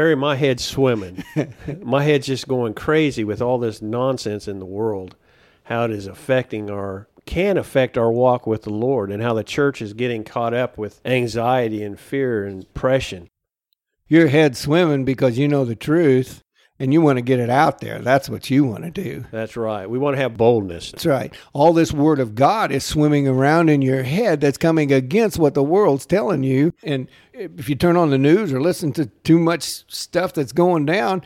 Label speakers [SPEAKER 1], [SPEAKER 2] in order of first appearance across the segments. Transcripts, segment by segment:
[SPEAKER 1] Terry, my head's swimming. my head's just going crazy with all this nonsense in the world, how it is affecting our can affect our walk with the Lord and how the church is getting caught up with anxiety and fear and depression.
[SPEAKER 2] Your head's swimming because you know the truth and you want to get it out there. That's what you want to do.
[SPEAKER 1] That's right. We want to have boldness.
[SPEAKER 2] That's right. All this word of God is swimming around in your head that's coming against what the world's telling you. And if you turn on the news or listen to too much stuff that's going down,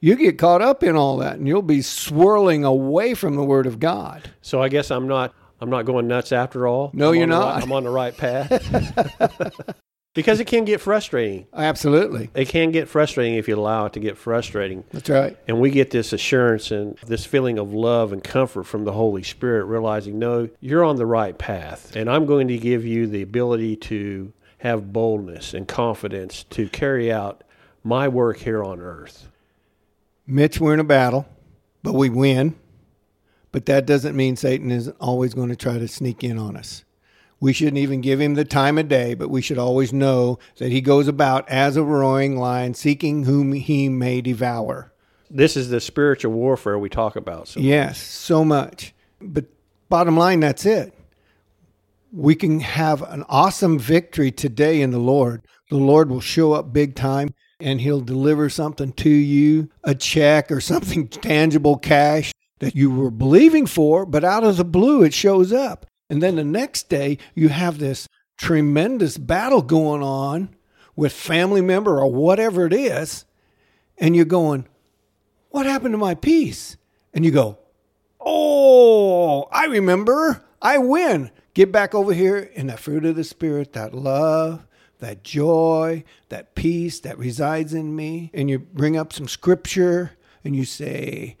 [SPEAKER 2] you get caught up in all that and you'll be swirling away from the word of God.
[SPEAKER 1] So I guess I'm not I'm not going nuts after all.
[SPEAKER 2] No,
[SPEAKER 1] I'm
[SPEAKER 2] you're
[SPEAKER 1] the
[SPEAKER 2] not.
[SPEAKER 1] I'm on the right path. because it can get frustrating.
[SPEAKER 2] Absolutely.
[SPEAKER 1] It can get frustrating if you allow it to get frustrating.
[SPEAKER 2] That's right.
[SPEAKER 1] And we get this assurance and this feeling of love and comfort from the Holy Spirit, realizing, no, you're on the right path. And I'm going to give you the ability to have boldness and confidence to carry out my work here on earth.
[SPEAKER 2] Mitch, we're in a battle, but we win. But that doesn't mean Satan isn't always going to try to sneak in on us. We shouldn't even give him the time of day, but we should always know that he goes about as a roaring lion, seeking whom he may devour.
[SPEAKER 1] This is the spiritual warfare we talk about. So
[SPEAKER 2] Yes, so much. But bottom line, that's it. We can have an awesome victory today in the Lord. The Lord will show up big time and he'll deliver something to you, a check or something tangible cash that you were believing for, but out of the blue it shows up. And then the next day you have this tremendous battle going on with family member or whatever it is, and you're going, "What happened to my peace?" And you go, Oh, I remember. I win. Get back over here in the fruit of the Spirit, that love, that joy, that peace that resides in me. And you bring up some scripture and you say,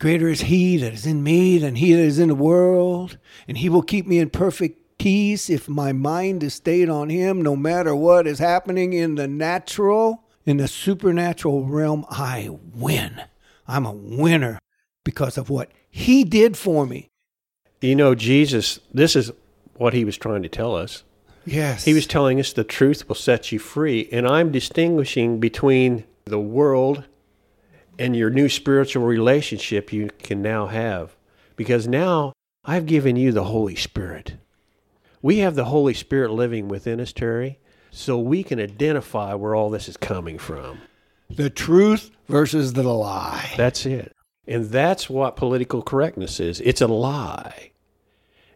[SPEAKER 2] Greater is he that is in me than he that is in the world. And he will keep me in perfect peace if my mind is stayed on him, no matter what is happening in the natural. In the supernatural realm, I win. I'm a winner because of what he did for me.
[SPEAKER 1] You know, Jesus, this is what he was trying to tell us.
[SPEAKER 2] Yes.
[SPEAKER 1] He was telling us the truth will set you free. And I'm distinguishing between the world and your new spiritual relationship you can now have. Because now I've given you the Holy Spirit. We have the Holy Spirit living within us, Terry, so we can identify where all this is coming from.
[SPEAKER 2] the truth versus the lie.
[SPEAKER 1] That's it. And that's what political correctness is it's a lie.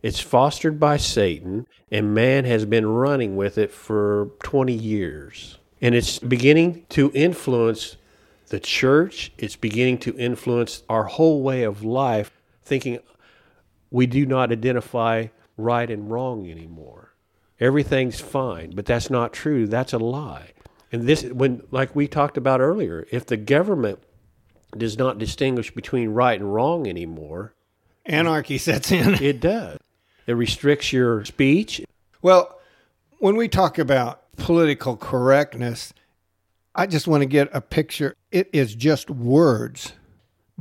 [SPEAKER 1] It's fostered by Satan, and man has been running with it for 20 years. And it's beginning to influence the church, it's beginning to influence our whole way of life, thinking we do not identify right and wrong anymore. Everything's fine, but that's not true. That's a lie. And this, when, like we talked about earlier, if the government does not distinguish between right and wrong anymore,
[SPEAKER 2] Anarchy sets in.
[SPEAKER 1] it does. It restricts your speech.
[SPEAKER 2] Well, when we talk about political correctness, I just want to get a picture. It is just words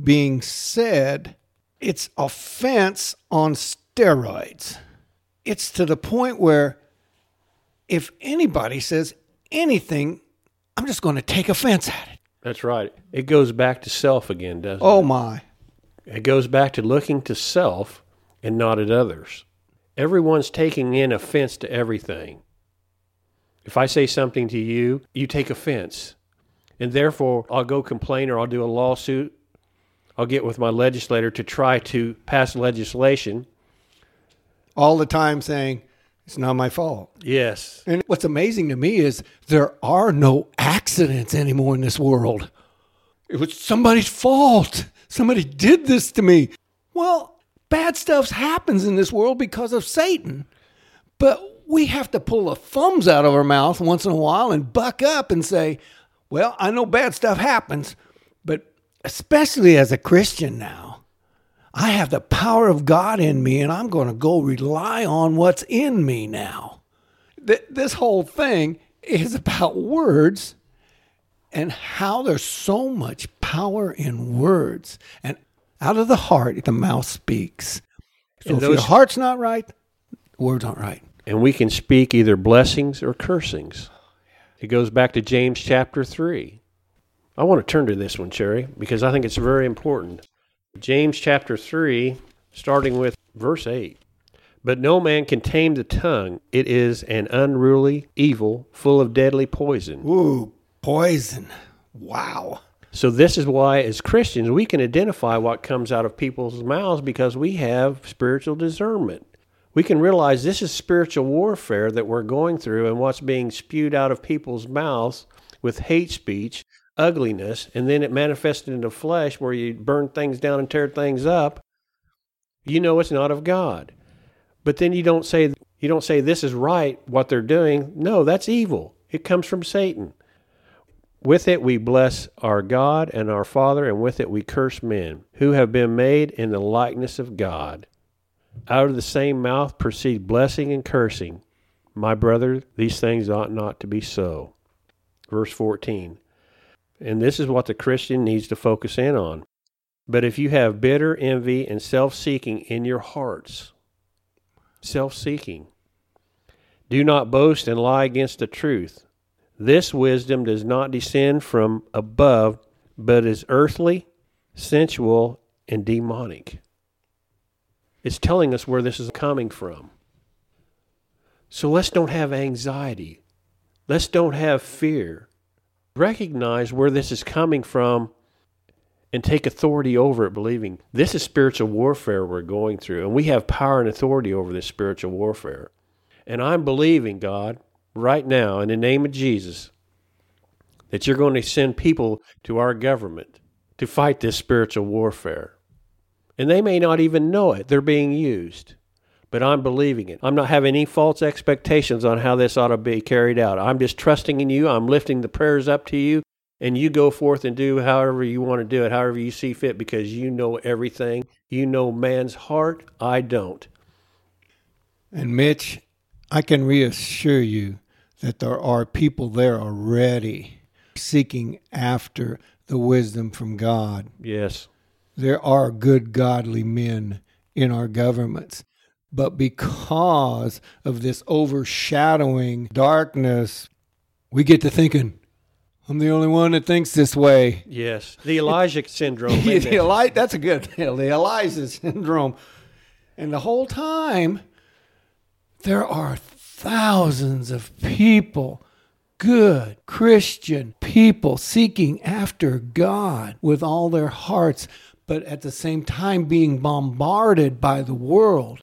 [SPEAKER 2] being said. It's offense on steroids. It's to the point where if anybody says anything, I'm just going to take offense at it.
[SPEAKER 1] That's right. It goes back to self again, doesn't
[SPEAKER 2] Oh
[SPEAKER 1] it?
[SPEAKER 2] Oh, my.
[SPEAKER 1] It goes back to looking to self and not at others. Everyone's taking in offense to everything. If I say something to you, you take offense. And therefore, I'll go complain or I'll do a lawsuit. I'll get with my legislator to try to pass legislation.
[SPEAKER 2] All the time saying, it's not my fault.
[SPEAKER 1] Yes.
[SPEAKER 2] And what's amazing to me is there are no accidents anymore in this world. It was somebody's fault. Somebody did this to me. Well, bad stuff happens in this world because of Satan. But we have to pull the thumbs out of our mouth once in a while and buck up and say, well, I know bad stuff happens, but especially as a Christian now, I have the power of God in me and I'm going to go rely on what's in me now th- this whole thing is about words and how there's so much power in words. And out of the heart, the mouth speaks. So
[SPEAKER 1] And
[SPEAKER 2] if your heart's not right, words aren't right.
[SPEAKER 1] And we can speak either blessings or cursings. It goes back to James chapter 3. I want to turn to this one, Terry, because I think it's very important. James chapter 3, starting with verse 8. But no man can tame the tongue. It is an unruly evil, full of deadly poison.
[SPEAKER 2] Ooh, poison. Wow.
[SPEAKER 1] So, this is why, as Christians, we can identify what comes out of people's mouths because we have spiritual discernment. We can realize this is spiritual warfare that we're going through and what's being spewed out of people's mouths with hate speech, ugliness, and then it manifested into flesh where you burn things down and tear things up. You know it's not of God. But then you don't say you don't say this is right what they're doing. No, that's evil. It comes from Satan. With it we bless our God and our Father, and with it we curse men who have been made in the likeness of God. Out of the same mouth proceed blessing and cursing. My brother, these things ought not to be so. Verse 14. And this is what the Christian needs to focus in on. But if you have bitter envy and self seeking in your hearts, self seeking, do not boast and lie against the truth. This wisdom does not descend from above, but is earthly, sensual, and demonic. It's telling us where this is coming from. So let's don't have anxiety. Let's don't have fear. Recognize where this is coming from and take authority over it, believing this is spiritual warfare we're going through, and we have power and authority over this spiritual warfare. And I'm believing, God, right now, in the name of Jesus, that you're going to send people to our government to fight this spiritual warfare. And they may not even know it, they're being used. But I'm believing it. I'm not having any false expectations on how this ought to be carried out. I'm just trusting in you. I'm lifting the prayers up to you and you go forth and do however you want to do it, however you see fit, because you know everything. You know man's heart. I don't.
[SPEAKER 2] And Mitch, I can reassure you that there are people there already seeking after the wisdom from God.
[SPEAKER 1] Yes.
[SPEAKER 2] There are good, godly men in our governments. But because of this overshadowing darkness, we get to thinking, I'm the only one that thinks this way.
[SPEAKER 1] Yes. The Elijah syndrome.
[SPEAKER 2] the Eli- that's a good the Elijah syndrome. And the whole time, there are thousands of people, good Christian people, seeking after God with all their hearts, but at the same time being bombarded by the world.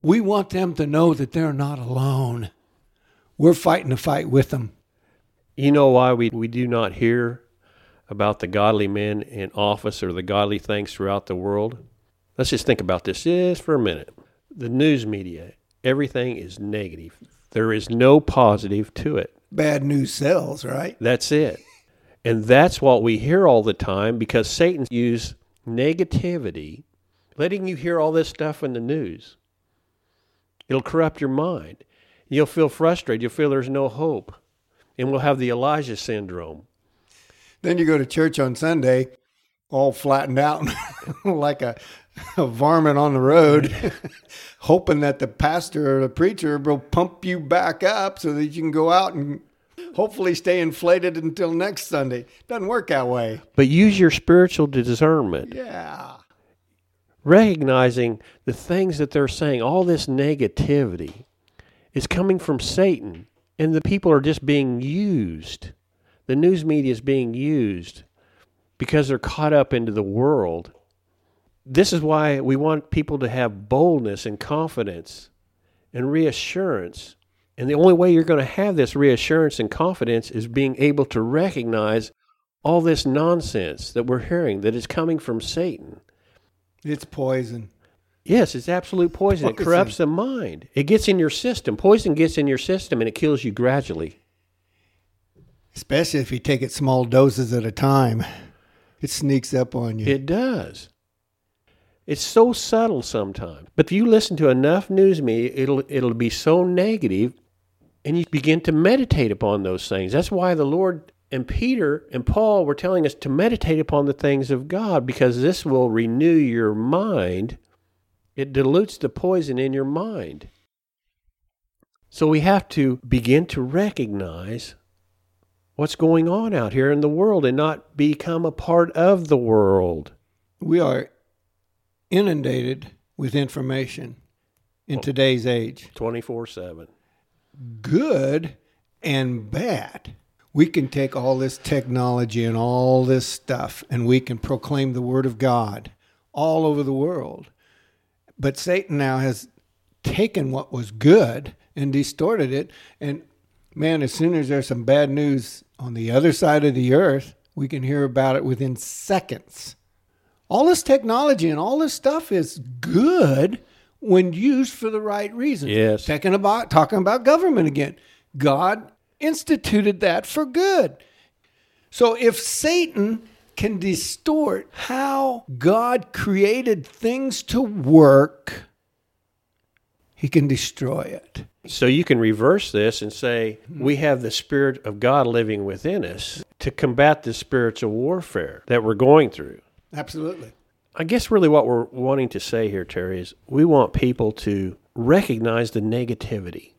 [SPEAKER 2] We want them to know that they're not alone. We're fighting the fight with them.
[SPEAKER 1] You know why we, we do not hear about the godly men in office or the godly things throughout the world? Let's just think about this just for a minute. The news media, everything is negative. There is no positive to it.
[SPEAKER 2] Bad news sells, right?
[SPEAKER 1] That's it. And that's what we hear all the time because Satan uses negativity, letting you hear all this stuff in the news. It'll corrupt your mind. You'll feel frustrated. You'll feel there's no hope. And we'll have the Elijah syndrome.
[SPEAKER 2] Then you go to church on Sunday, all flattened out like a, a varmint on the road, hoping that the pastor or the preacher will pump you back up so that you can go out and hopefully stay inflated until next Sunday. Doesn't work that way.
[SPEAKER 1] But use your spiritual discernment.
[SPEAKER 2] Yeah.
[SPEAKER 1] Recognizing the things that they're saying, all this negativity is coming from Satan, and the people are just being used. The news media is being used because they're caught up into the world. This is why we want people to have boldness and confidence and reassurance. And the only way you're going to have this reassurance and confidence is being able to recognize all this nonsense that we're hearing that is coming from Satan.
[SPEAKER 2] It's poison.
[SPEAKER 1] Yes, it's absolute poison.
[SPEAKER 2] Poison.
[SPEAKER 1] It corrupts the mind. It gets in your system. Poison gets in your system and it kills you gradually.
[SPEAKER 2] Especially if you take it small doses at a time. It sneaks up on you.
[SPEAKER 1] It does. It's so subtle sometimes. But if you listen to enough news media, it'll it'll be so negative and you begin to meditate upon those things. That's why the Lord and Peter and Paul were telling us to meditate upon the things of God because this will renew your mind. It dilutes the poison in your mind. So we have to begin to recognize what's going on out here in the world and not become a part of the world.
[SPEAKER 2] We are inundated with information in today's age,
[SPEAKER 1] 24 7.
[SPEAKER 2] Good and bad. We can take all this technology and all this stuff and we can proclaim the word of God all over the world. But Satan now has taken what was good and distorted it. And man, as soon as there's some bad news on the other side of the earth, we can hear about it within seconds. All this technology and all this stuff is good when used for the right reasons.
[SPEAKER 1] Yes.
[SPEAKER 2] Talking about talking about government again. God instituted that for good. So if Satan can distort how God created things to work, he can destroy it.
[SPEAKER 1] So you can reverse this and say, hmm. we have the Spirit of God living within us to combat the spiritual warfare that we're going through.
[SPEAKER 2] Absolutely.
[SPEAKER 1] I guess really what we're wanting to say here, Terry, is we want people to recognize the negativity.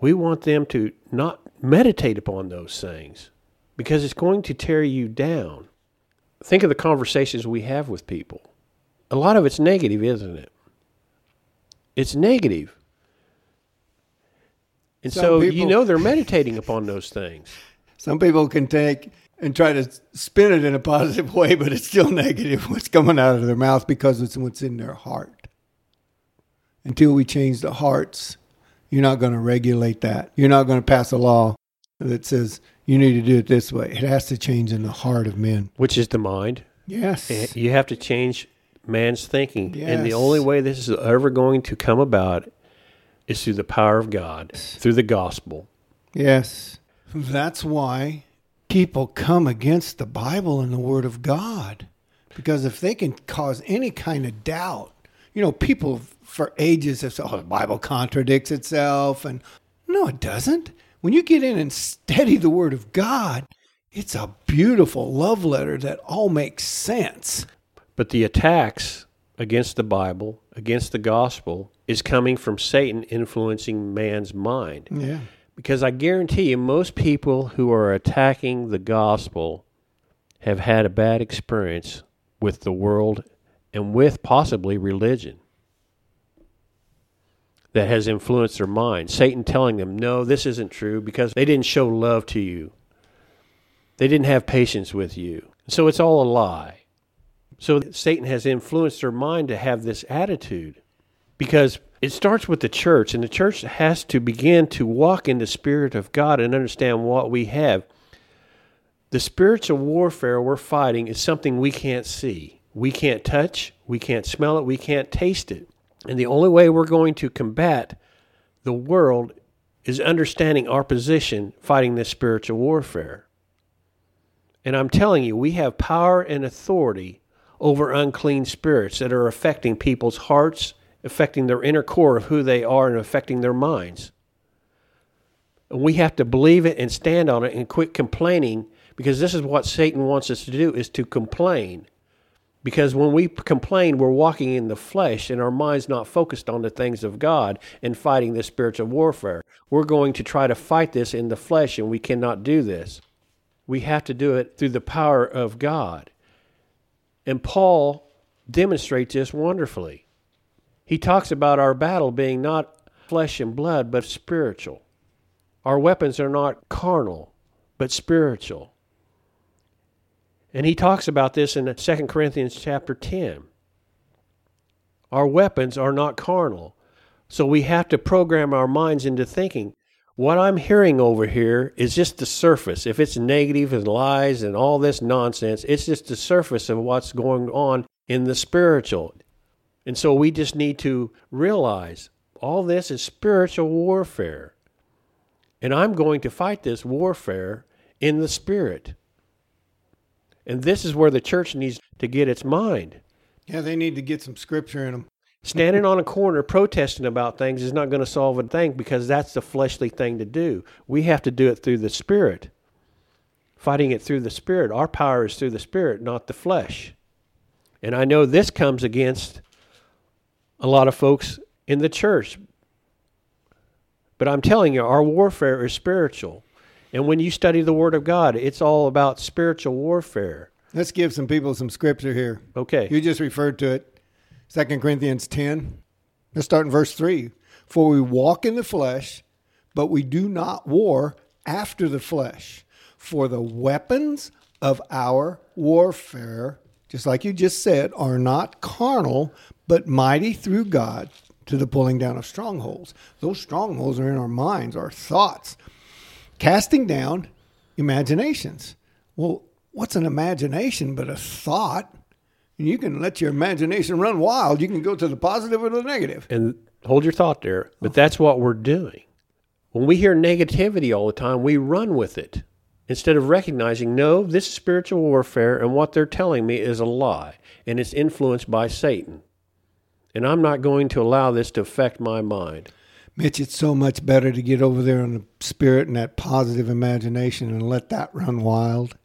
[SPEAKER 1] We want them to not meditate upon those things because it's going to tear you down. Think of the conversations we have with people. A lot of it's negative, isn't it? It's negative. And
[SPEAKER 2] Some
[SPEAKER 1] so you know they're meditating upon those things.
[SPEAKER 2] Some people can take and try to spin it in a positive way, but it's still negative what's coming out of their mouth because it's what's in their heart. Until we change the hearts, you're not going to regulate that. You're not going to pass a law that says you need to do it this way. It has to change in the heart of men.
[SPEAKER 1] Which is the mind.
[SPEAKER 2] Yes.
[SPEAKER 1] Eh, you have to change man's thinking. Yes. And the only way this is ever going to come about is through the power of God, through the gospel.
[SPEAKER 2] Yes. That's why people come against the Bible and the Word of God. Because if they can cause any kind of doubt, you know, people for ages have said, oh, the Bible contradicts itself. And no, it doesn't. When you get in and study the Word of God, it's a beautiful love letter that all makes sense.
[SPEAKER 1] But the attacks against the Bible, against the gospel, is coming from Satan influencing man's mind.
[SPEAKER 2] Yeah.
[SPEAKER 1] Because I guarantee you, most people who are attacking the gospel have had a bad experience with the world and with possibly religion that has influenced their mind. Satan telling them, no, this isn't true because they didn't show love to you, they didn't have patience with you. So it's all a lie. So Satan has influenced their mind to have this attitude because it starts with the church, and the church has to begin to walk in the Spirit of God and understand what we have. The spiritual warfare we're fighting is something we can't see. We can't touch, we can't smell it, we can't taste it. And the only way we're going to combat the world is understanding our position fighting this spiritual warfare. And I'm telling you, we have power and authority over unclean spirits that are affecting people's hearts, affecting their inner core of who they are, and affecting their minds. And we have to believe it and stand on it and quit complaining because this is what Satan wants us to do is to complain. Because when we complain, we're walking in the flesh and our mind's not focused on the things of God and fighting this spiritual warfare. We're going to try to fight this in the flesh and we cannot do this. We have to do it through the power of God. And Paul demonstrates this wonderfully. He talks about our battle being not flesh and blood, but spiritual. Our weapons are not carnal, but spiritual. And he talks about this in 2 Corinthians chapter 10. Our weapons are not carnal. So we have to program our minds into thinking what I'm hearing over here is just the surface. If it's negative and lies and all this nonsense, it's just the surface of what's going on in the spiritual. And so we just need to realize all this is spiritual warfare. And I'm going to fight this warfare in the spirit. And this is where the church needs to get its mind.
[SPEAKER 2] Yeah, they need to get some scripture in them.
[SPEAKER 1] Standing on a corner protesting about things is not going to solve a thing because that's the fleshly thing to do. We have to do it through the Spirit. Fighting it through the Spirit. Our power is through the Spirit, not the flesh. And I know this comes against a lot of folks in the church. But I'm telling you, our warfare is spiritual. And when you study the Word of God, it's all about spiritual warfare.
[SPEAKER 2] Let's give some people some scripture here.
[SPEAKER 1] Okay.
[SPEAKER 2] You just referred to it. 2 Corinthians 10. Let's start in verse 3. For we walk in the flesh, but we do not war after the flesh. For the weapons of our warfare, just like you just said, are not carnal, but mighty through God to the pulling down of strongholds. Those strongholds are in our minds, our thoughts, casting down imaginations. Well, what's an imagination but a thought? You can let your imagination run wild. You can go to the positive or the negative.
[SPEAKER 1] And hold your thought there, but that's what we're doing. When we hear negativity all the time, we run with it instead of recognizing, no, this is spiritual warfare, and what they're telling me is a lie, and it's influenced by Satan. And I'm not going to allow this to affect my mind.
[SPEAKER 2] Mitch, it's so much better to get over there in the spirit and that positive imagination and let that run wild.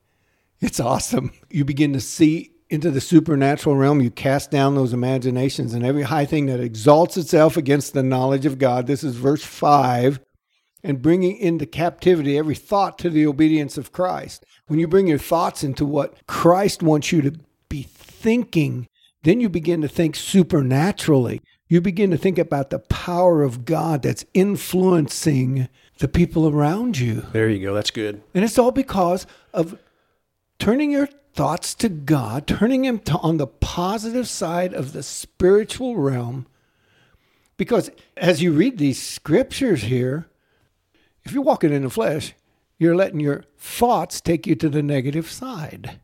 [SPEAKER 2] It's awesome. You begin to see into the supernatural realm. You cast down those imaginations and every high thing that exalts itself against the knowledge of God. This is verse 5. And bringing into captivity every thought to the obedience of Christ. When you bring your thoughts into what Christ wants you to be thinking, then you begin to think supernaturally. You begin to think about the power of God that's influencing the people around you.
[SPEAKER 1] There you go. That's good.
[SPEAKER 2] And it's all because of turning your thoughts to God, turning them to, on the positive side of the spiritual realm. Because as you read these scriptures here, if you're walking in the flesh, you're letting your thoughts take you to the negative side.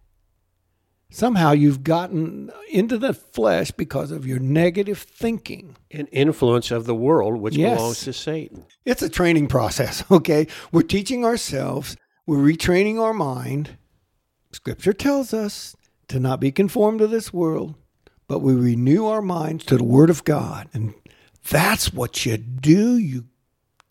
[SPEAKER 2] Somehow you've gotten into the flesh because of your negative thinking.
[SPEAKER 1] An influence of the world, which
[SPEAKER 2] Yes.
[SPEAKER 1] belongs to Satan.
[SPEAKER 2] It's a training process, okay? We're teaching ourselves, we're retraining our mind. Scripture tells us to not be conformed to this world, but we renew our minds to the Word of God. And that's what you do. You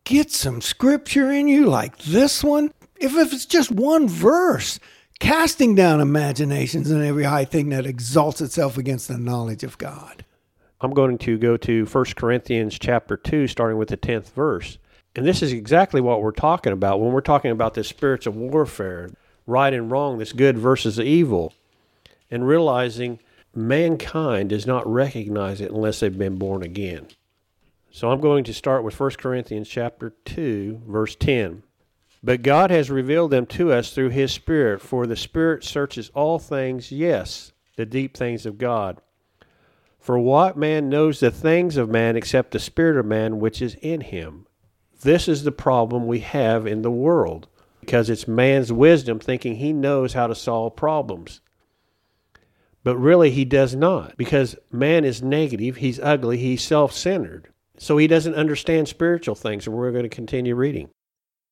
[SPEAKER 2] get some scripture in you like this one. If, if it's just one verse, casting down imaginations and every high thing that exalts itself against the knowledge of God.
[SPEAKER 1] I'm going to go to 1 Corinthians chapter 2, starting with the 10th verse. And this is exactly what we're talking about when we're talking about this spiritual warfare, right and wrong, this good versus evil, and realizing mankind does not recognize it unless they've been born again. So I'm going to start with 1 Corinthians chapter 2, verse 10. But God has revealed them to us through his Spirit, for the Spirit searches all things, yes, the deep things of God. For what man knows the things of man except the Spirit of man which is in him? This is the problem we have in the world, because it's man's wisdom thinking he knows how to solve problems. But really, he does not, because man is negative, he's ugly, he's self centered. So he doesn't understand spiritual things, and we're going to continue reading.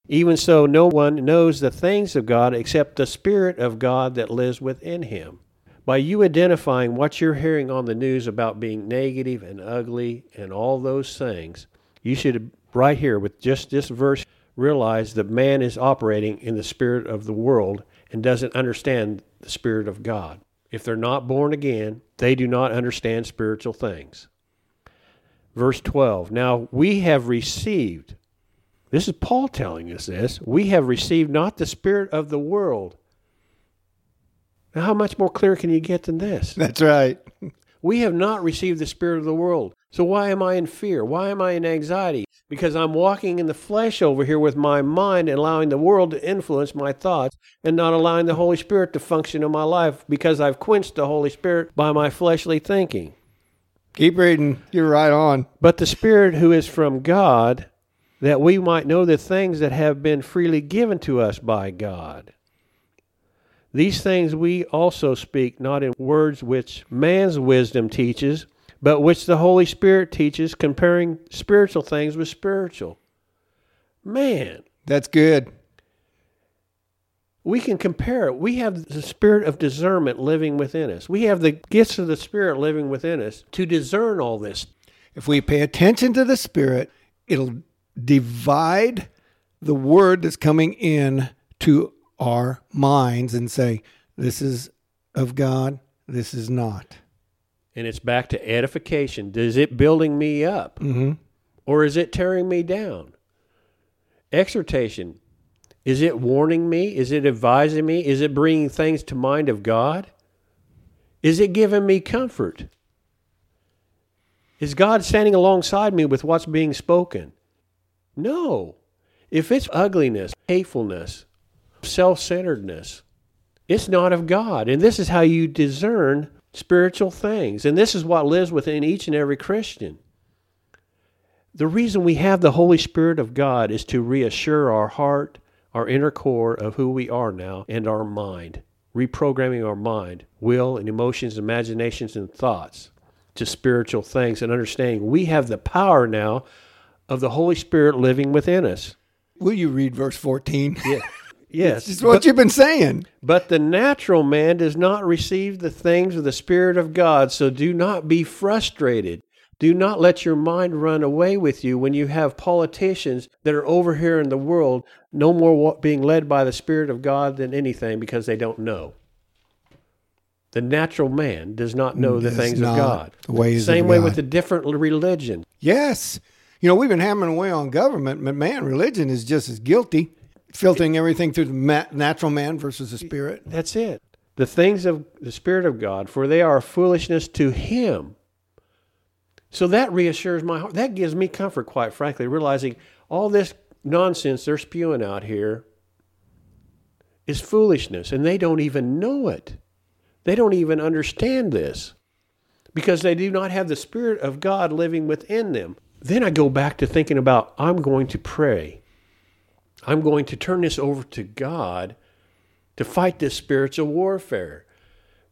[SPEAKER 1] Even so, no one knows the things of God except the Spirit of God that lives within him. By you identifying what you're hearing on the news about being negative and ugly and all those things, you should, right here with just this verse, realize that man is operating in the spirit of the world and doesn't understand the Spirit of God. If they're not born again, they do not understand spiritual things. Verse 12 Now we have received, this is Paul telling us this, we have received not the Spirit of the world. Now, how much more clear can you get than this?
[SPEAKER 2] That's right.
[SPEAKER 1] We have not received the Spirit of the world. So why am I in fear? Why am I in anxiety? Because I'm walking in the flesh over here with my mind and allowing the world to influence my thoughts and not allowing the Holy Spirit to function in my life because I've quenched the Holy Spirit by my fleshly thinking.
[SPEAKER 2] Keep reading. You're right on.
[SPEAKER 1] But the Spirit who is from God, that we might know the things that have been freely given to us by God. These things we also speak, not in words which man's wisdom teaches, but which the Holy Spirit teaches, comparing spiritual things with spiritual. Man,
[SPEAKER 2] That's good.
[SPEAKER 1] we can compare it. We have the spirit of discernment living within us. We have the gifts of the Spirit living within us to discern all this.
[SPEAKER 2] If we pay attention to the Spirit, it'll divide the word that's coming in to our minds and say, this is of God, this is not.
[SPEAKER 1] And it's back to edification. Is it building me up?
[SPEAKER 2] Mm-hmm.
[SPEAKER 1] or is it tearing me down? Exhortation. Is it warning me? Is it advising me? Is it bringing things to mind of God? Is it giving me comfort? Is God standing alongside me with what's being spoken? No. If it's ugliness, hatefulness, self centeredness, it's not of God. And this is how you discern spiritual things. And this is what lives within each and every Christian. The reason we have the Holy Spirit of God is to reassure our heart, our inner core of who we are now, and our mind reprogramming our mind, will, and emotions, imaginations, and thoughts to spiritual things and understanding we have the power now of the Holy Spirit living within us.
[SPEAKER 2] Will you read verse 14?
[SPEAKER 1] Yeah. Yes.
[SPEAKER 2] It's what
[SPEAKER 1] but,
[SPEAKER 2] you've been saying.
[SPEAKER 1] but the natural man does not receive the things of the Spirit of God, so do not be frustrated. Do not let your mind run away with you when you have politicians that are over here in the world no more being led by the Spirit of God than anything because they don't know. The natural man does not know mm, the
[SPEAKER 2] Does
[SPEAKER 1] things of God.
[SPEAKER 2] the ways
[SPEAKER 1] Same
[SPEAKER 2] of
[SPEAKER 1] way
[SPEAKER 2] God.
[SPEAKER 1] with the different religion.
[SPEAKER 2] Yes. You know, we've been hammering away on government, but man, religion is just as guilty, filtering everything through the natural man versus the spirit.
[SPEAKER 1] That's it. The things of the Spirit of God, for they are foolishness to Him. So that reassures my heart. That gives me comfort, quite frankly, realizing all this nonsense they're spewing out here is foolishness, and they don't even know it. They don't even understand this because they do not have the Spirit of God living within them. Then I go back to thinking about I'm going to pray. I'm going to turn this over to God to fight this spiritual warfare.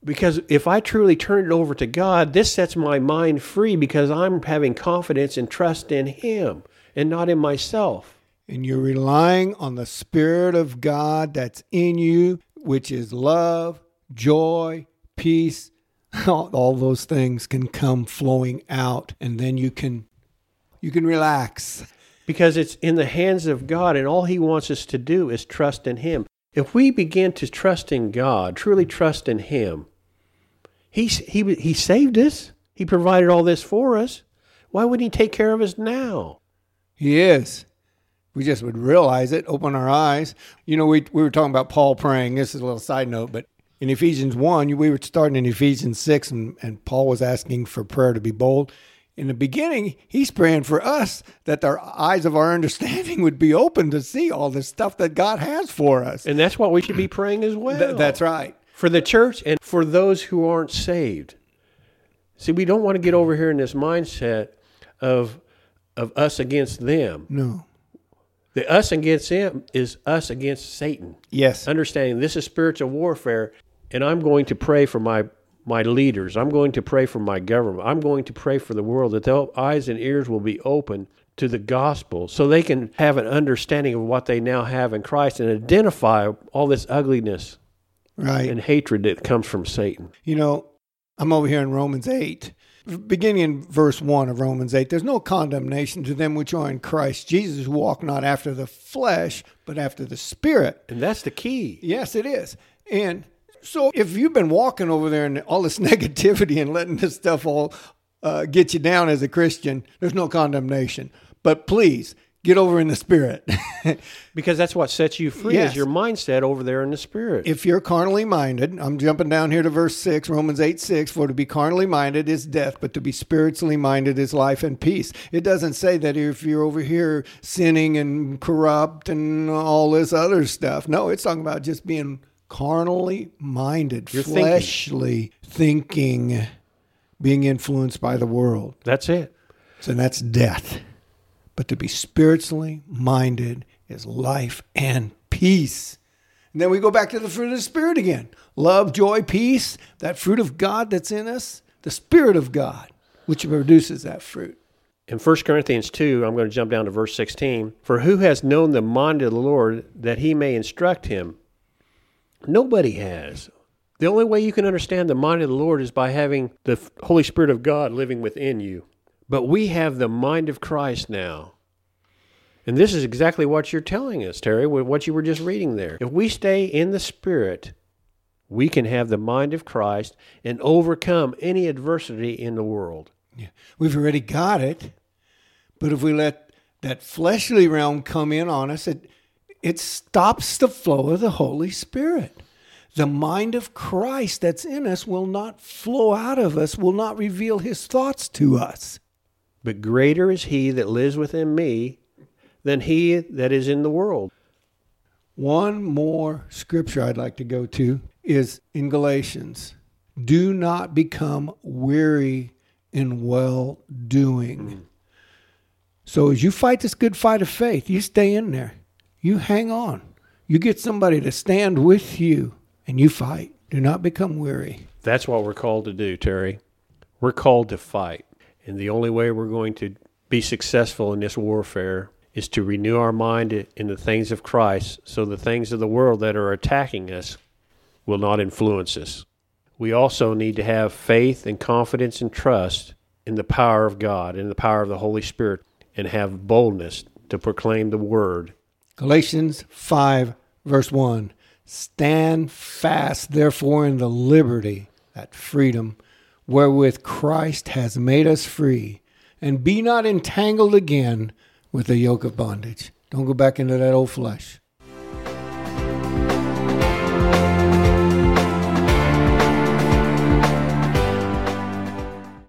[SPEAKER 1] Because if I truly turn it over to God, this sets my mind free because I'm having confidence and trust in Him and not in myself.
[SPEAKER 2] And you're relying on the Spirit of God that's in you, which is love, joy, peace. All, those things can come flowing out, and then you can you can relax.
[SPEAKER 1] Because it's in the hands of God, and all He wants us to do is trust in Him. If we begin to trust in God, truly trust in Him, He, he, he saved us, He provided all this for us. Why wouldn't He take care of us now?
[SPEAKER 2] He is. We just would realize it, open our eyes. You know, we, we were talking about Paul praying. This is a little side note, but in Ephesians 1, we were starting in Ephesians 6, and, and Paul was asking for prayer to be bold. In the beginning, he's praying for us that our eyes of our understanding would be open to see all the stuff that God has for us.
[SPEAKER 1] And that's what we should be praying as well.
[SPEAKER 2] Th- that's right.
[SPEAKER 1] For the church and for those who aren't saved. See, we don't want to get over here in this mindset of of us against them.
[SPEAKER 2] No.
[SPEAKER 1] The us against them is us against Satan.
[SPEAKER 2] Yes.
[SPEAKER 1] Understanding this is spiritual warfare, and I'm going to pray for my my leaders. I'm going to pray for my government. I'm going to pray for the world that their eyes and ears will be open to the gospel so they can have an understanding of what they now have in Christ and identify all this ugliness
[SPEAKER 2] Right.
[SPEAKER 1] and hatred that comes from Satan.
[SPEAKER 2] You know, I'm over here in Romans 8, beginning in verse 1 of Romans 8. There's no condemnation to them which are in Christ Jesus, who walk not after the flesh, but after the Spirit.
[SPEAKER 1] And that's the key.
[SPEAKER 2] Yes, it is. And so if you've been walking over there and all this negativity and letting this stuff all uh, get you down as a Christian, there's no condemnation. But please get over in the Spirit.
[SPEAKER 1] Because that's what sets you free
[SPEAKER 2] Yes.
[SPEAKER 1] is your mindset over there in the spirit.
[SPEAKER 2] if you're carnally minded, I'm jumping down here to verse 6, Romans 8 6, for to be carnally minded is death, but to be spiritually minded is life and peace. It doesn't say that if you're over here sinning and corrupt and all this other stuff. No, it's talking about just being carnally minded,
[SPEAKER 1] You're thinking.
[SPEAKER 2] fleshly thinking, being influenced by the world.
[SPEAKER 1] that's it.
[SPEAKER 2] So that's death. But to be spiritually minded is life and peace. And then we go back to the fruit of the Spirit again love, joy, peace, that fruit of God that's in us, the Spirit of God, which produces that fruit.
[SPEAKER 1] In 1 Corinthians 2, I'm going to jump down to verse 16. For who has known the mind of the Lord that he may instruct him? Nobody has. The only way you can understand the mind of the Lord is by having the Holy Spirit of God living within you. But we have the mind of Christ now. And this is exactly what you're telling us, Terry, with what you were just reading there. If we stay in the Spirit, we can have the mind of Christ and overcome any adversity in the world.
[SPEAKER 2] Yeah. We've already got it. But if we let that fleshly realm come in on us, it, it stops the flow of the Holy Spirit. The mind of Christ that's in us will not flow out of us, will not reveal his thoughts to us.
[SPEAKER 1] But greater is he that lives within me than he that is in the world.
[SPEAKER 2] One more scripture I'd like to go to is in Galatians. Do not become weary in well doing. So as you fight this good fight of faith, you stay in there. You hang on. You get somebody to stand with you and you fight. Do not become weary.
[SPEAKER 1] That's what we're called to do, Terry. We're called to fight. And the only way we're going to be successful in this warfare is to renew our mind in the things of Christ so the things of the world that are attacking us will not influence us. We also need to have faith and confidence and trust in the power of God, in the power of the Holy Spirit, and have boldness to proclaim the word.
[SPEAKER 2] Galatians 5, verse 1 Stand fast, therefore, in the liberty, that freedom, wherewith Christ has made us free, and be not entangled again with the yoke of bondage. Don't go back into that old flesh.